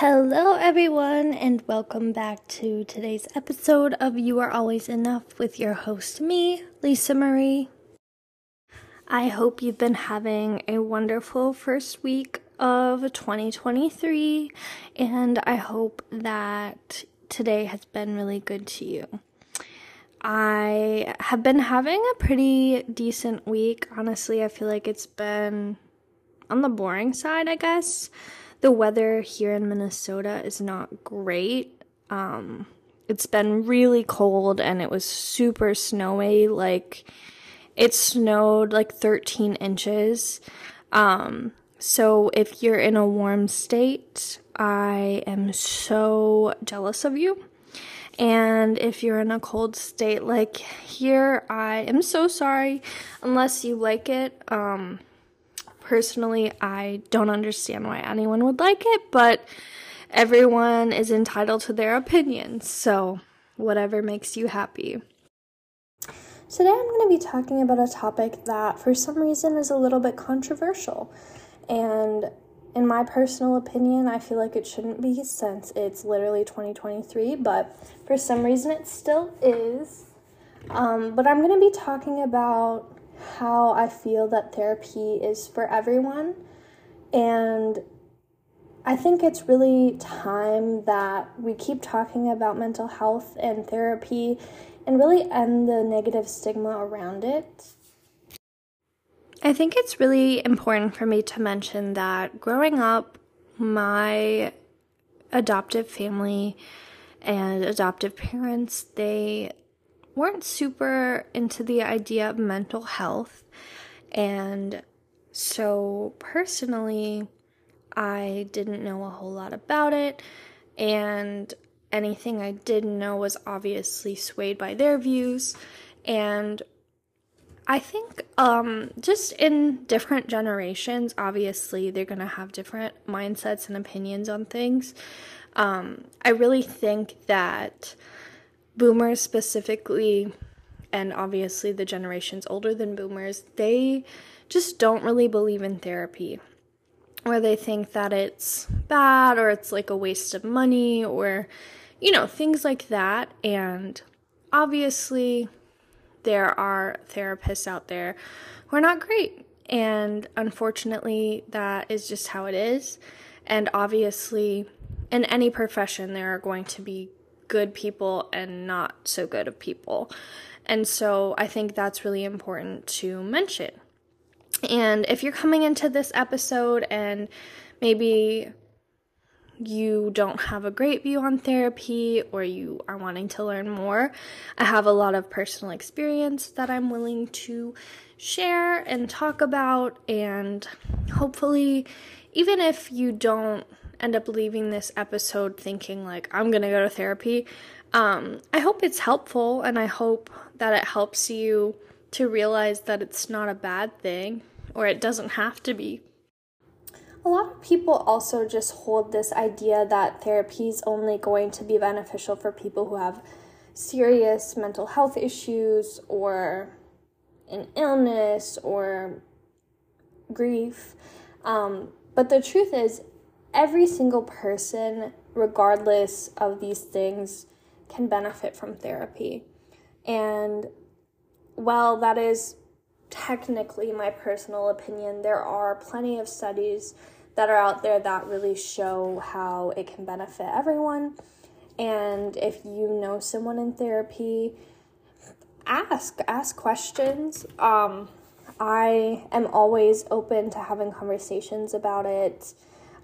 Hello, everyone, and welcome back to today's episode of You Are Always Enough with your host, me, Lisa Marie. I hope you've been having a wonderful first week of 2023, and I hope that today has been really good to you. I have been having a pretty decent week. Honestly, I feel like it's been on the boring side, I guess. The weather here in Minnesota is not great. Um, it's been really cold and it was super snowy. Like, it snowed like 13 inches. Um, so if you're in a warm state, I am so jealous of you. And if you're in a cold state like here, I am so sorry unless you like it. Um, personally, I don't understand why anyone would like it, but everyone is entitled to their opinions. So, whatever makes you happy. Today, I'm going to be talking about a topic that for some reason is a little bit controversial. And in my personal opinion, I feel like it shouldn't be since it's literally 2023, but for some reason it still is. Um, but I'm going to be talking about how I feel that therapy is for everyone. And I think it's really time that we keep talking about mental health and therapy and really end the negative stigma around it. I think it's really important for me to mention that growing up, my adoptive family and adoptive parents, they weren't super into the idea of mental health. And so, personally, I didn't know a whole lot about it. And anything I didn't know was obviously swayed by their views. And I think um, just in different generations, obviously, they're going to have different mindsets and opinions on things. Um, I really think that boomers specifically, and obviously the generations older than boomers, they just don't really believe in therapy. Or they think that it's bad or it's like a waste of money or, you know, things like that. And obviously, there are therapists out there who are not great. And unfortunately, that is just how it is. And obviously, in any profession, there are going to be good people and not so good of people. And so I think that's really important to mention. And if you're coming into this episode and maybe you don't have a great view on therapy or you are wanting to learn more, I have a lot of personal experience that I'm willing to share and talk about. And hopefully, even if you don't end up leaving this episode thinking, like, I'm gonna go to therapy, um, I hope it's helpful and I hope that it helps you to realize that it's not a bad thing or it doesn't have to be a lot of people also just hold this idea that therapy is only going to be beneficial for people who have serious mental health issues or an illness or grief. Um, but the truth is, every single person, regardless of these things, can benefit from therapy. And while that is technically my personal opinion. There are plenty of studies that are out there that really show how it can benefit everyone. And if you know someone in therapy, ask ask questions. Um, I am always open to having conversations about it.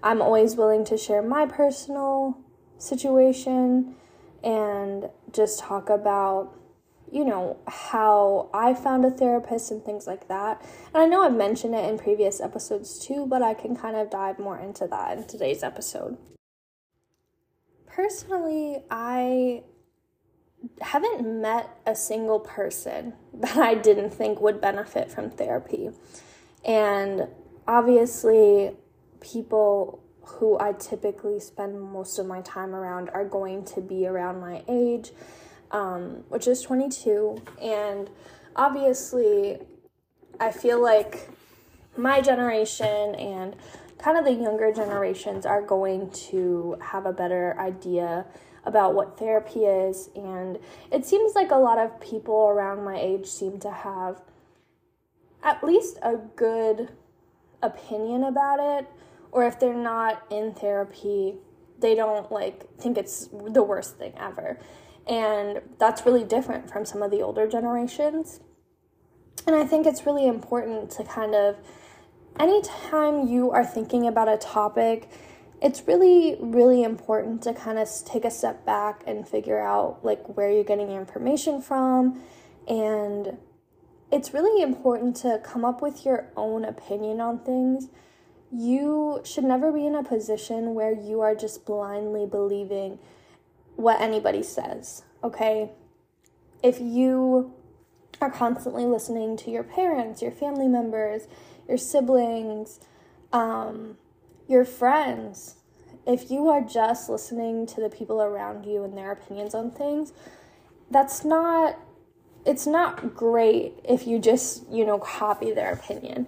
I'm always willing to share my personal situation and just talk about you know, how I found a therapist and things like that. And I know I've mentioned it in previous episodes too, but I can kind of dive more into that in today's episode. Personally, I haven't met a single person that I didn't think would benefit from therapy. And obviously, people who I typically spend most of my time around are going to be around my age um, which is 22. And obviously, I feel like my generation and kind of the younger generations are going to have a better idea about what therapy is. And it seems like a lot of people around my age seem to have at least a good opinion about it. Or if they're not in therapy, they don't like think it's the worst thing ever. And that's really different from some of the older generations. And I think it's really important to kind of, anytime you are thinking about a topic, it's really, really important to kind of take a step back and figure out like where you're getting your information from. And it's really important to come up with your own opinion on things. You should never be in a position where you are just blindly believing what anybody says, okay? If you are constantly listening to your parents, your family members, your siblings, um, your friends, if you are just listening to the people around you and their opinions on things, that's not it's not great if you just, you know, copy their opinion.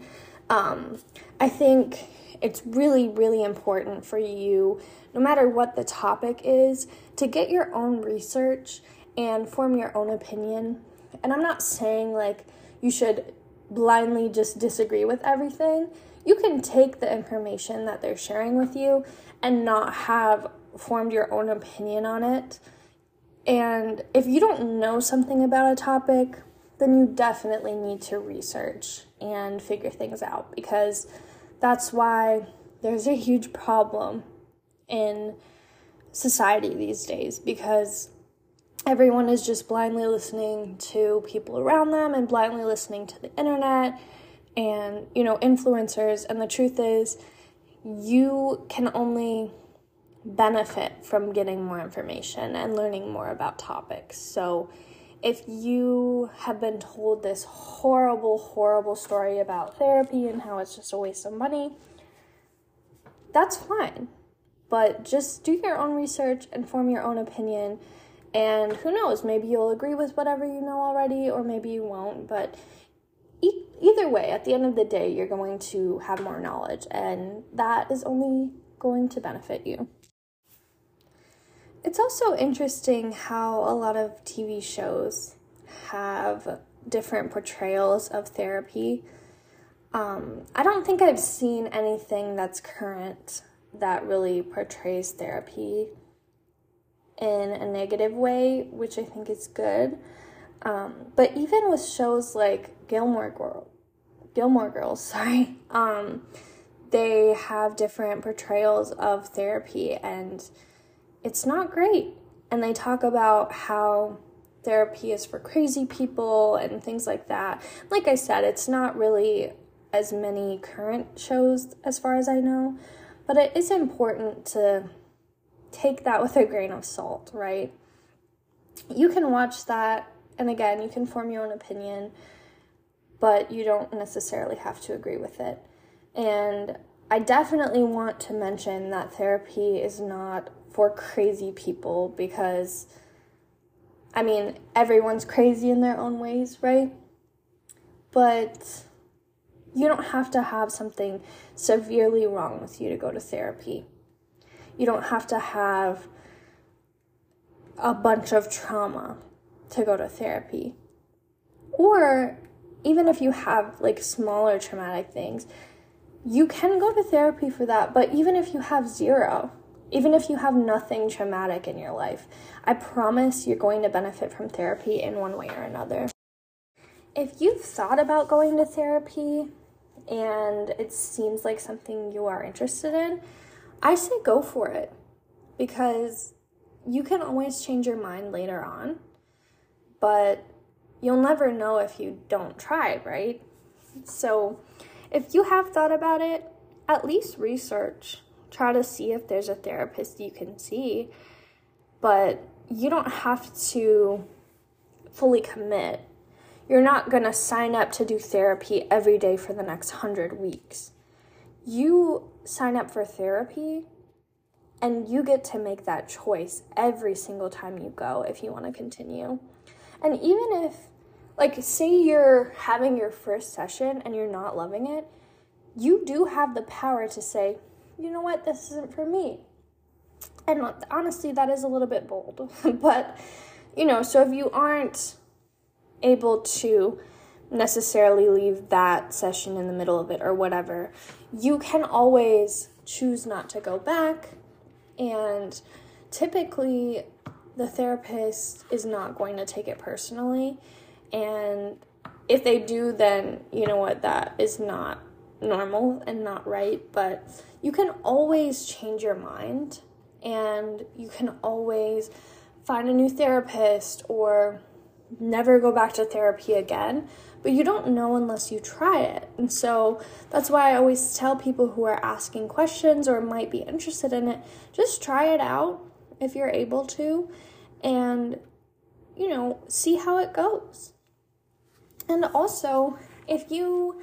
Um, I think it's really, really important for you, no matter what the topic is, to get your own research and form your own opinion and I'm not saying like you should blindly just disagree with everything. You can take the information that they're sharing with you and not have formed your own opinion on it. And if you don't know something about a topic, then you definitely need to research and figure things out because that's why there's a huge problem in society these days because everyone is just blindly listening to people around them and blindly listening to the internet and you know influencers. And the truth is you can only benefit from getting more information and learning more about topics. So if you have been told this horrible horrible story about therapy and how it's just a waste of money that's fine but just do your own research and form your own opinion and who knows, maybe you'll agree with whatever you know already, or maybe you won't. But e- either way, at the end of the day, you're going to have more knowledge, and that is only going to benefit you. It's also interesting how a lot of TV shows have different portrayals of therapy. Um, I don't think I've seen anything that's current that really portrays therapy in a negative way, which I think is good. Um, but even with shows like Gilmore Girl, Gilmore Girls, sorry, um, they have different portrayals of therapy, and it's not great. And they talk about how therapy is for crazy people and things like that. Like I said, it's not really as many current shows as far as I know, but it is important to take that with a grain of salt, right? You can watch that, and again, you can form your own opinion, but you don't necessarily have to agree with it. And I definitely want to mention that therapy is not for crazy people because, I mean, everyone's crazy in their own ways, right? But you don't have to have something severely wrong with you to go to therapy. You don't have to have a bunch of trauma to go to therapy. Or even if you have like smaller traumatic things, you can go to therapy for that. But even if you have zero, even if you have nothing traumatic in your life, I promise you're going to benefit from therapy in one way or another. If you've thought about going to therapy and it seems like something you are interested in, I say go for it because you can always change your mind later on, but you'll never know if you don't try, right? So, if you have thought about it, at least research. Try to see if there's a therapist you can see, but you don't have to fully commit. You're not going to sign up to do therapy every day for the next 100 weeks. You sign up for therapy and you get to make that choice every single time you go if you want to continue. And even if, like, say you're having your first session and you're not loving it, you do have the power to say, you know what, this isn't for me. And honestly, that is a little bit bold. but, you know, so if you aren't able to necessarily leave that session in the middle of it or whatever, you can always choose not to go back. And typically, the therapist is not going to take it personally. And if they do, then you know what, that is not normal and not right. But you can always change your mind and you can always find a new therapist or never go back to therapy again. But you don't know unless you try it. And so that's why I always tell people who are asking questions or might be interested in it just try it out if you're able to and, you know, see how it goes. And also, if you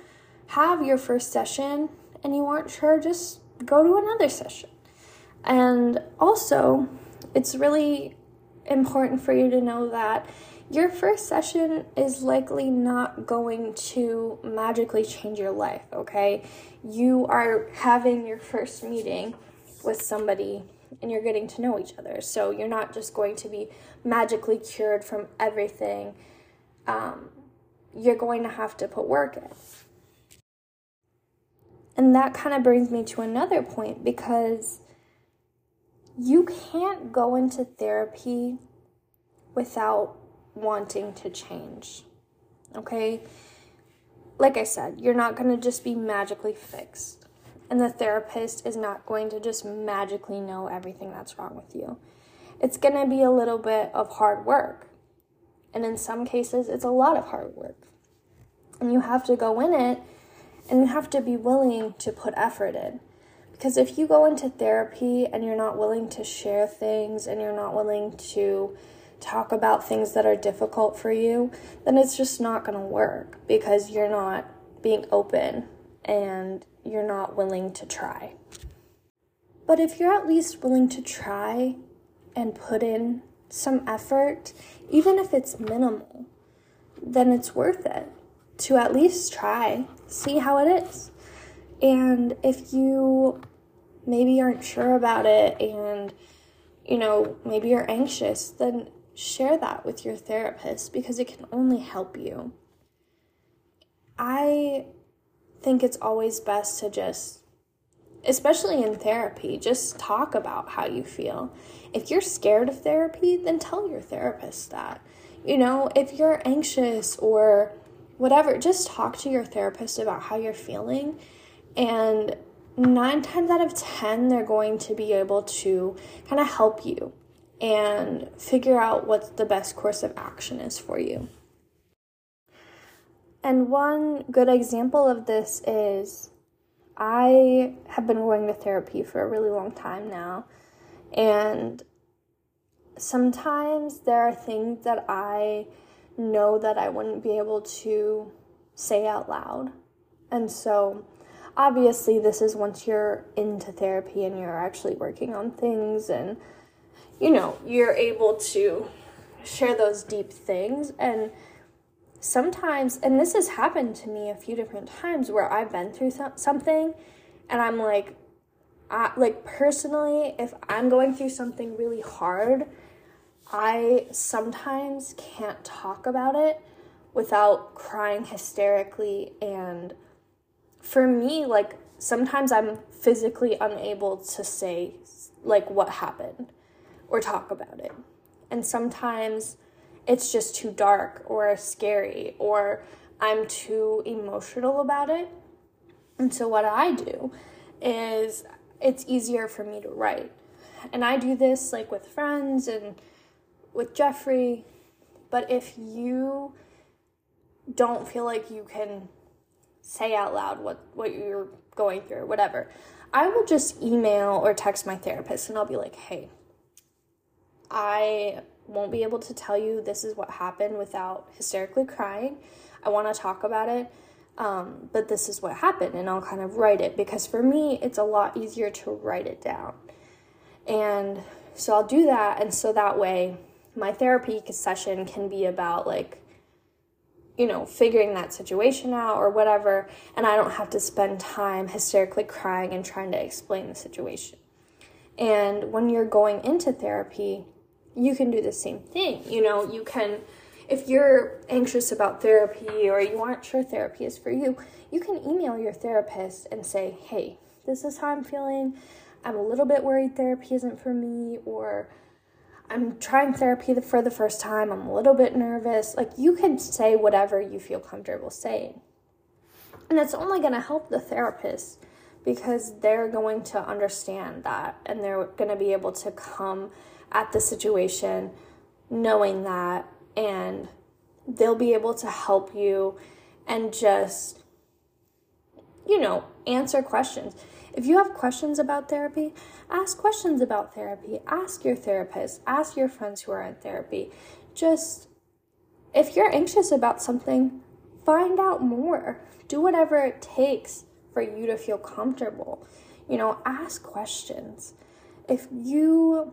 have your first session and you aren't sure, just go to another session. And also, it's really important for you to know that your first session is likely not going to magically change your life, okay? You are having your first meeting with somebody and you're getting to know each other. So you're not just going to be magically cured from everything. Um, you're going to have to put work in. And that kind of brings me to another point because you can't go into therapy without wanting to change. Okay? Like I said, you're not going to just be magically fixed. And the therapist is not going to just magically know everything that's wrong with you. It's going to be a little bit of hard work. And in some cases, it's a lot of hard work. And you have to go in it and you have to be willing to put effort in. Because if you go into therapy and you're not willing to share things and you're not willing to talk about things that are difficult for you, then it's just not going to work because you're not being open and you're not willing to try. But if you're at least willing to try and put in some effort, even if it's minimal, then it's worth it to at least try, see how it is. And if you maybe aren't sure about it and you know, maybe you're anxious, then share that with your therapist because it can only help you. I think it's always best to just especially in therapy, just talk about how you feel. If you're scared of therapy, then tell your therapist that. You know, if you're anxious or whatever, just talk to your therapist about how you're feeling. And nine times out of 10, they're going to be able to kind of help you and figure out what the best course of action is for you. And one good example of this is I have been going to therapy for a really long time now. And sometimes there are things that I know that I wouldn't be able to say out loud. And so, obviously, this is once you're into therapy and you're actually working on things and, you know, you're able to share those deep things. And sometimes, and this has happened to me a few different times where I've been through something and I'm like, I, like personally, if I'm going through something really hard, I sometimes can't talk about it without crying hysterically. And for me, like, sometimes I'm physically unable to say, like, what happened or talk about it. And sometimes it's just too dark or scary or I'm too emotional about it. And so, what I do is it's easier for me to write. And I do this like with friends and with Jeffrey. But if you don't feel like you can say out loud what, what you're going through, whatever, I will just email or text my therapist and I'll be like, hey, I won't be able to tell you this is what happened without hysterically crying. I want to talk about it, um, but this is what happened, and I'll kind of write it because for me, it's a lot easier to write it down. And so I'll do that, and so that way my therapy session can be about like you know, figuring that situation out or whatever, and I don't have to spend time hysterically crying and trying to explain the situation. And when you're going into therapy, you can do the same thing. You know, you can, if you're anxious about therapy or you aren't sure therapy is for you, you can email your therapist and say, hey, this is how I'm feeling. I'm a little bit worried therapy isn't for me, or I'm trying therapy for the first time, I'm a little bit nervous. Like, you can say whatever you feel comfortable saying. And it's only going to help the therapist because they're going to understand that and they're going to be able to come at the situation knowing that and they'll be able to help you and just, you know, answer questions. If you have questions about therapy, ask questions about therapy. Ask your therapist, ask your friends who are in therapy. Just, if you're anxious about something, find out more. Do whatever it takes for you to feel comfortable. You know, ask questions. If you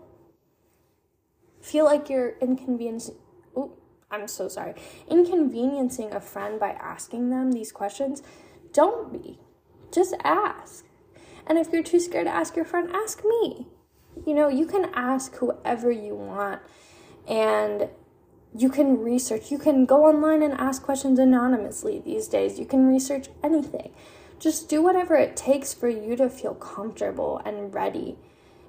feel like you're inconveniencing, oh, I'm so sorry, inconveniencing a friend by asking them these questions, don't be. Just ask. And if you're too scared to ask your friend, ask me. You know, you can ask whoever you want and you can research. You can go online and ask questions anonymously these days. You can research anything. Just do whatever it takes for you to feel comfortable and ready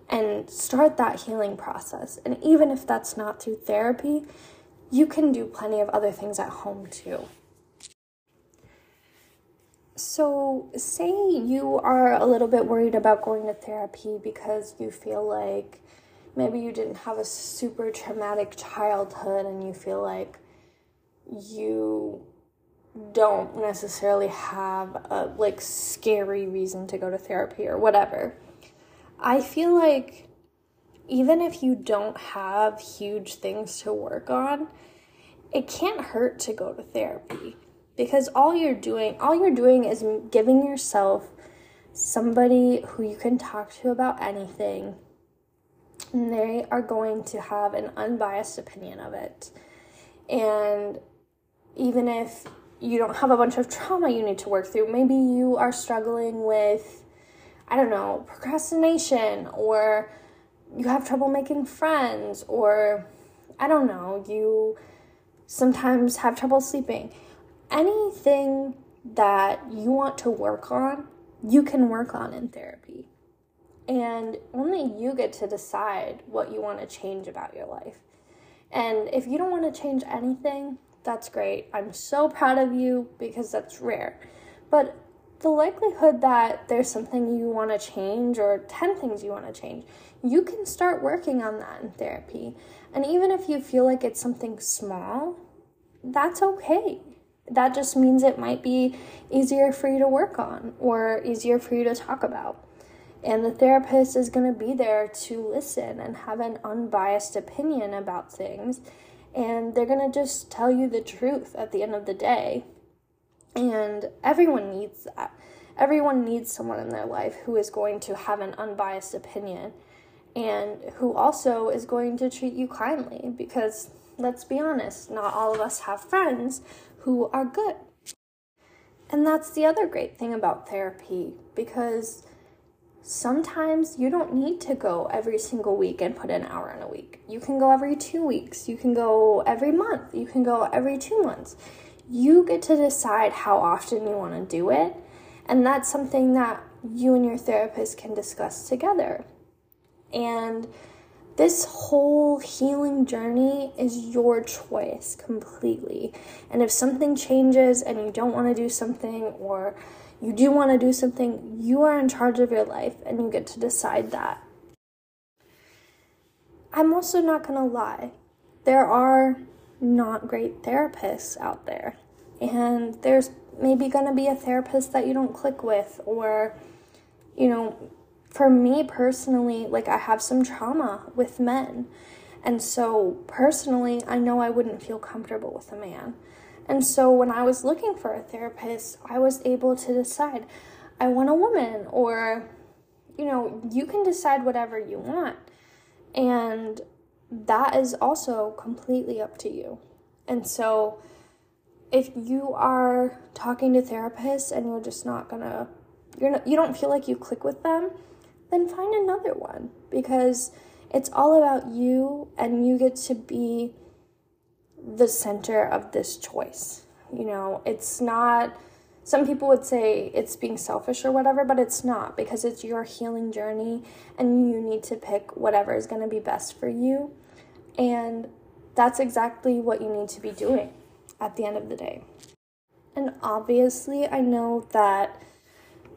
and start that healing process. And even if that's not through therapy, you can do plenty of other things at home too. So, say you are a little bit worried about going to therapy because you feel like maybe you didn't have a super traumatic childhood and you feel like you don't necessarily have a like scary reason to go to therapy or whatever. I feel like even if you don't have huge things to work on, it can't hurt to go to therapy because all you're doing all you're doing is giving yourself somebody who you can talk to about anything. And they are going to have an unbiased opinion of it. And even if you don't have a bunch of trauma you need to work through maybe you are struggling with i don't know procrastination or you have trouble making friends or i don't know you sometimes have trouble sleeping anything that you want to work on, you can work on in therapy. And only you get to decide what you want to change about your life. And if you don't want to change anything, that's great. I'm so proud of you because that's rare. But the likelihood that there's something you want to change or 10 things you want to change, you can start working on that in therapy. And even if you feel like it's something small, that's okay that just means it might be easier for you to work on or easier for you to talk about. And the therapist is going to be there to listen and have an unbiased opinion about things. And they're going to just tell you the truth at the end of the day. And everyone needs that. Everyone needs someone in their life who is going to have an unbiased opinion and who also is going to treat you kindly because let's be honest, not all of us have friends who are good. And that's the other great thing about therapy because sometimes you don't need to go every single week and put an hour in a week. You can go every two weeks, you can go every month, you can go every two months. You get to decide how often you want to do it, and that's something that you and your therapist can discuss together. And this whole healing journey is your choice completely. And if something changes and you don't want to do something or you do want to do something, you are in charge of your life and you get to decide that. I'm also not going to lie. There are not great therapists out there. And there's maybe going to be a therapist that you don't click with or you know, for me personally, like I have some trauma with men. And so personally, I know I wouldn't feel comfortable with a man. And so when I was looking for a therapist, I was able to decide I want a woman or you know, you can decide whatever you want. And that is also completely up to you. And so if you are talking to therapists and you're just not gonna you're not, you don't feel like you click with them, then find another one because it's all about you and you get to be the center of this choice. You know, it's not some people would say it's being selfish or whatever, but it's not because it's your healing journey and you need to pick whatever is going to be best for you. And that's exactly what you need to be doing at the end of the day. And obviously, I know that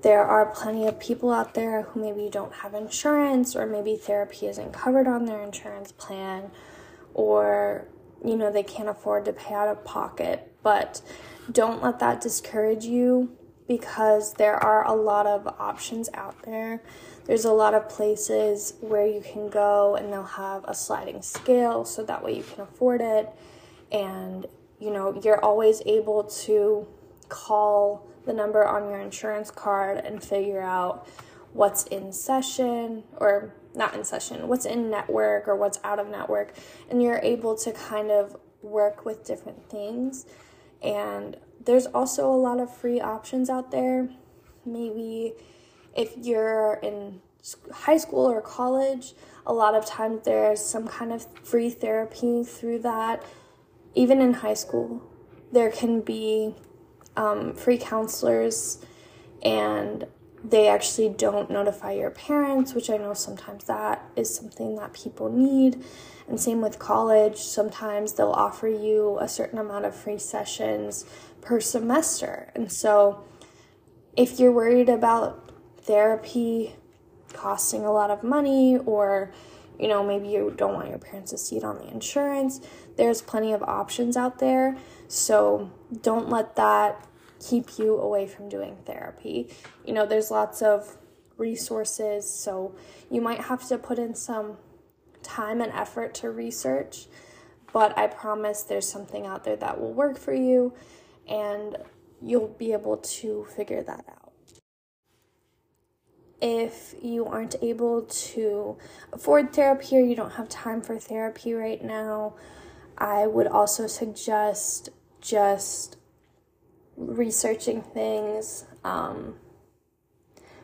there are plenty of people out there who maybe don't have insurance or maybe therapy isn't covered on their insurance plan or you know they can't afford to pay out of pocket but don't let that discourage you because there are a lot of options out there. There's a lot of places where you can go and they'll have a sliding scale so that way you can afford it. And, you know, you're always able to call the number on your insurance card and figure out what's in session or not in session, what's in network or what's out of network. And you're able to kind of work with different things and there's also a lot of free options out there. Maybe if you're in high school or college, a lot of times there's some kind of free therapy through that. Even in high school, there can be um, free counselors, and they actually don't notify your parents, which I know sometimes that is something that people need. And same with college, sometimes they'll offer you a certain amount of free sessions per semester. And so if you're worried about therapy costing a lot of money or you know, maybe you don't want your parents to see it on the insurance. There's plenty of options out there. So don't let that keep you away from doing therapy. You know, there's lots of resources, so you might have to put in some time and effort to research, but I promise there's something out there that will work for you and you'll be able to figure that out. If you aren't able to afford therapy or you don't have time for therapy right now, I would also suggest just researching things. Um,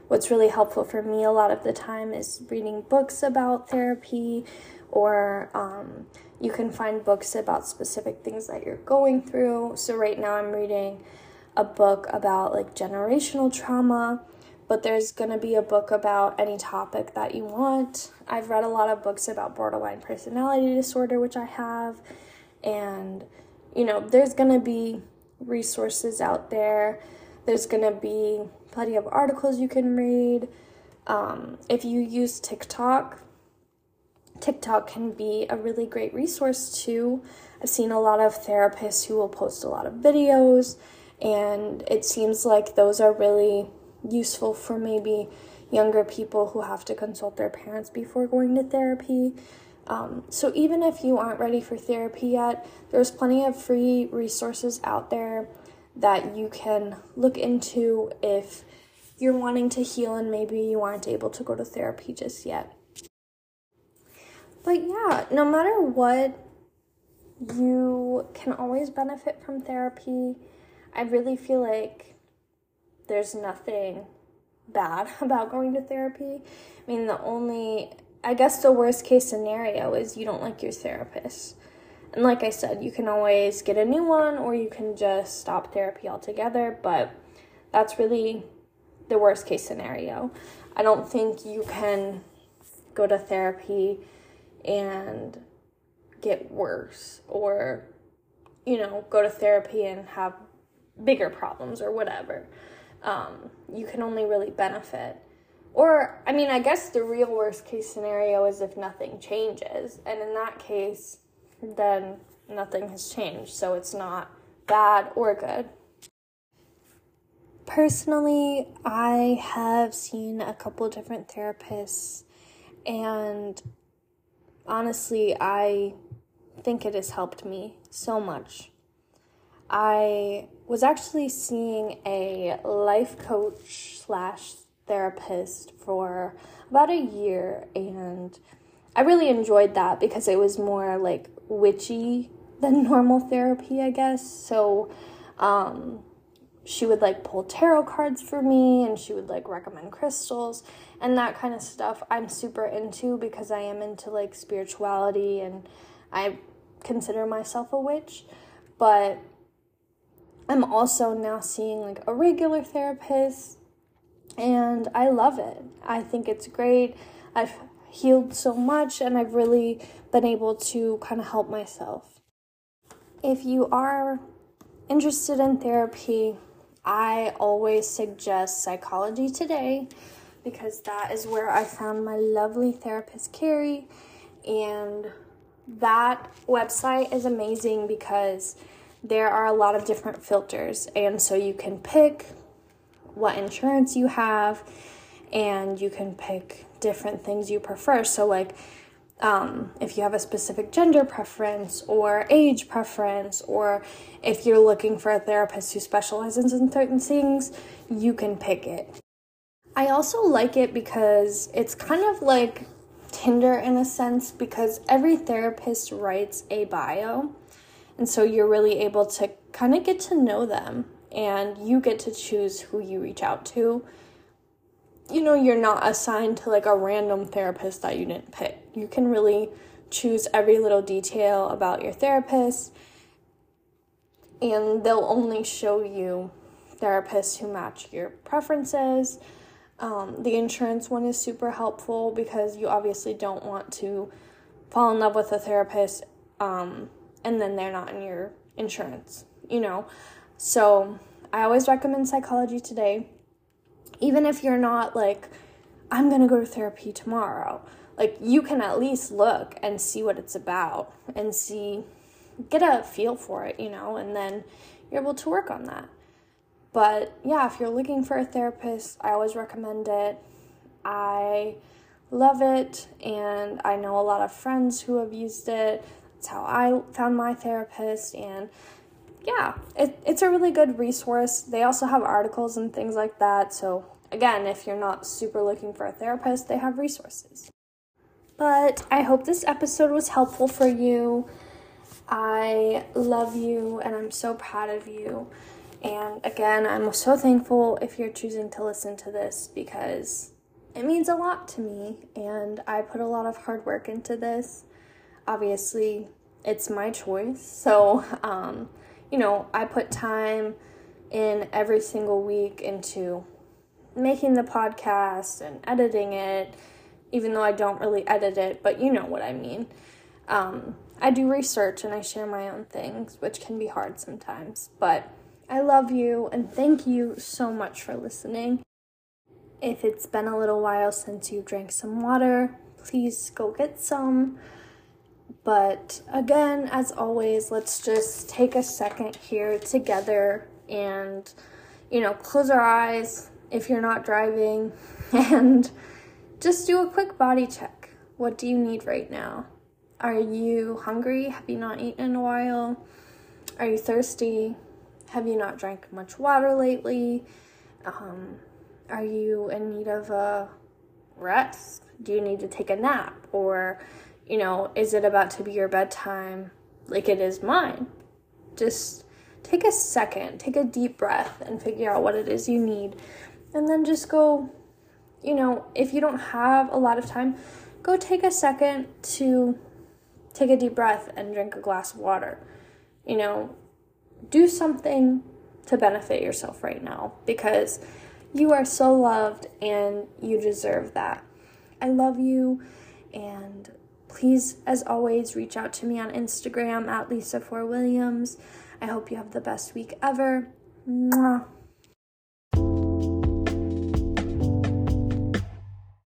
what's really helpful for me a lot of the time is reading books about therapy or um, you can find books about specific things that you're going through so right now i'm reading a book about like generational trauma but there's to be a book about any topic that you want i've read a lot of books about borderline personality disorder which i have and you know there's going to be resources out there there's going to be plenty of articles you can read. Um, if you use TikTok, TikTok can be a really great resource too. I've seen a lot of therapists who will post a lot of videos, and it seems like those are really useful for maybe younger people who have to consult their parents before going to therapy. Um, so, even if you aren't ready for therapy yet, there's plenty of free resources out there that you can look into if you're wanting to heal and maybe you aren't able to go to therapy just yet. But yeah, no matter what, you can always benefit from therapy. I really feel like there's nothing bad about going to therapy. I mean, the only, I guess, the worst case scenario is you don't like your therapist. And like I said, you can always get a new one or you can just stop therapy altogether, but that's really the worst case scenario. I don't think you can go to therapy and get worse or you know, go to therapy and have bigger problems or whatever. Um, you can only really benefit. Or, I mean, I guess the real worst case scenario is if nothing changes. And in that case, then nothing has changed. So it's not bad or good. Personally, I have seen a couple different therapists, and honestly, I think it has helped me so much. I was actually seeing a life coach slash therapist for about a year, and I really enjoyed that because it was more like witchy than normal therapy, I guess. So Um, she would like pull tarot cards for me and she would like recommend crystals and that kind of stuff I'm super into because I am into like spirituality and I consider myself a witch. But I'm also now seeing like a regular therapist and I love it. I think it's great. I've healed so much and I've really been able to kind of help myself. If you are interested in therapy, I always suggest Psychology Today because that is where I found my lovely therapist, Carrie. And that website is amazing because there are a lot of different filters. And so you can pick what insurance you have and you can pick different things you prefer. So, like, um, if you have a specific gender preference or age preference, or if you're looking for a therapist who specializes in certain things, you can pick it. I also like it because it's kind of like Tinder in a sense, because every therapist writes a bio. And so you're really able to kind of get to know them and you get to choose who you reach out to you know, you're not assigned to like a random therapist that you didn't pick. You can really choose every little detail about your therapist, and they'll only show you therapists who match your preferences. Um, the insurance one is super helpful because you obviously don't want to fall in love with a therapist um, and then they're not in your insurance, you know. So I always recommend Psychology Today even if you're not like, I'm gonna go to therapy tomorrow, like you can at least look and see what it's about and see, get a feel for it, you know, and then you're able to work on that. But yeah, if you're looking for a therapist, I always recommend it. I love it, and I know a lot of friends who have used it. That's how I found my therapist, and yeah, it, it's a really good resource. They also have articles and things like that. So, again, if you're not super looking for a therapist, they have resources. But I hope this episode was helpful for you. I love you and I'm so proud of you. And again, I'm so thankful if you're choosing to listen to this because it means a lot to me and I put a lot of hard work into this. Obviously, it's my choice. So, um, you know, I put time in every single week into making the podcast and editing it, even though I don't really edit it, but you know what I mean. Um, I do research and I share my own things, which can be hard sometimes, but I love you and thank you so much for listening. If it's been a little while since you drank some water, please go get some. But again, as always, let's just take a second here together and, you know, close our eyes if you're not driving and just do a quick body check. What do you need right now? Are you hungry? Have you not eaten in a while? Are you thirsty? Have you not drank much water lately? Um, are you in need of a rest? Do you need to take a nap? Or you know, is it about to be your bedtime like it is mine? Just take a second, take a deep breath, and figure out what it is you need. And then just go, you know, if you don't have a lot of time, go take a second to take a deep breath and drink a glass of water. You know, do something to benefit yourself right now because you are so loved and you deserve that. I love you and Please, as always, reach out to me on Instagram at Lisa4Williams. I hope you have the best week ever. Mwah.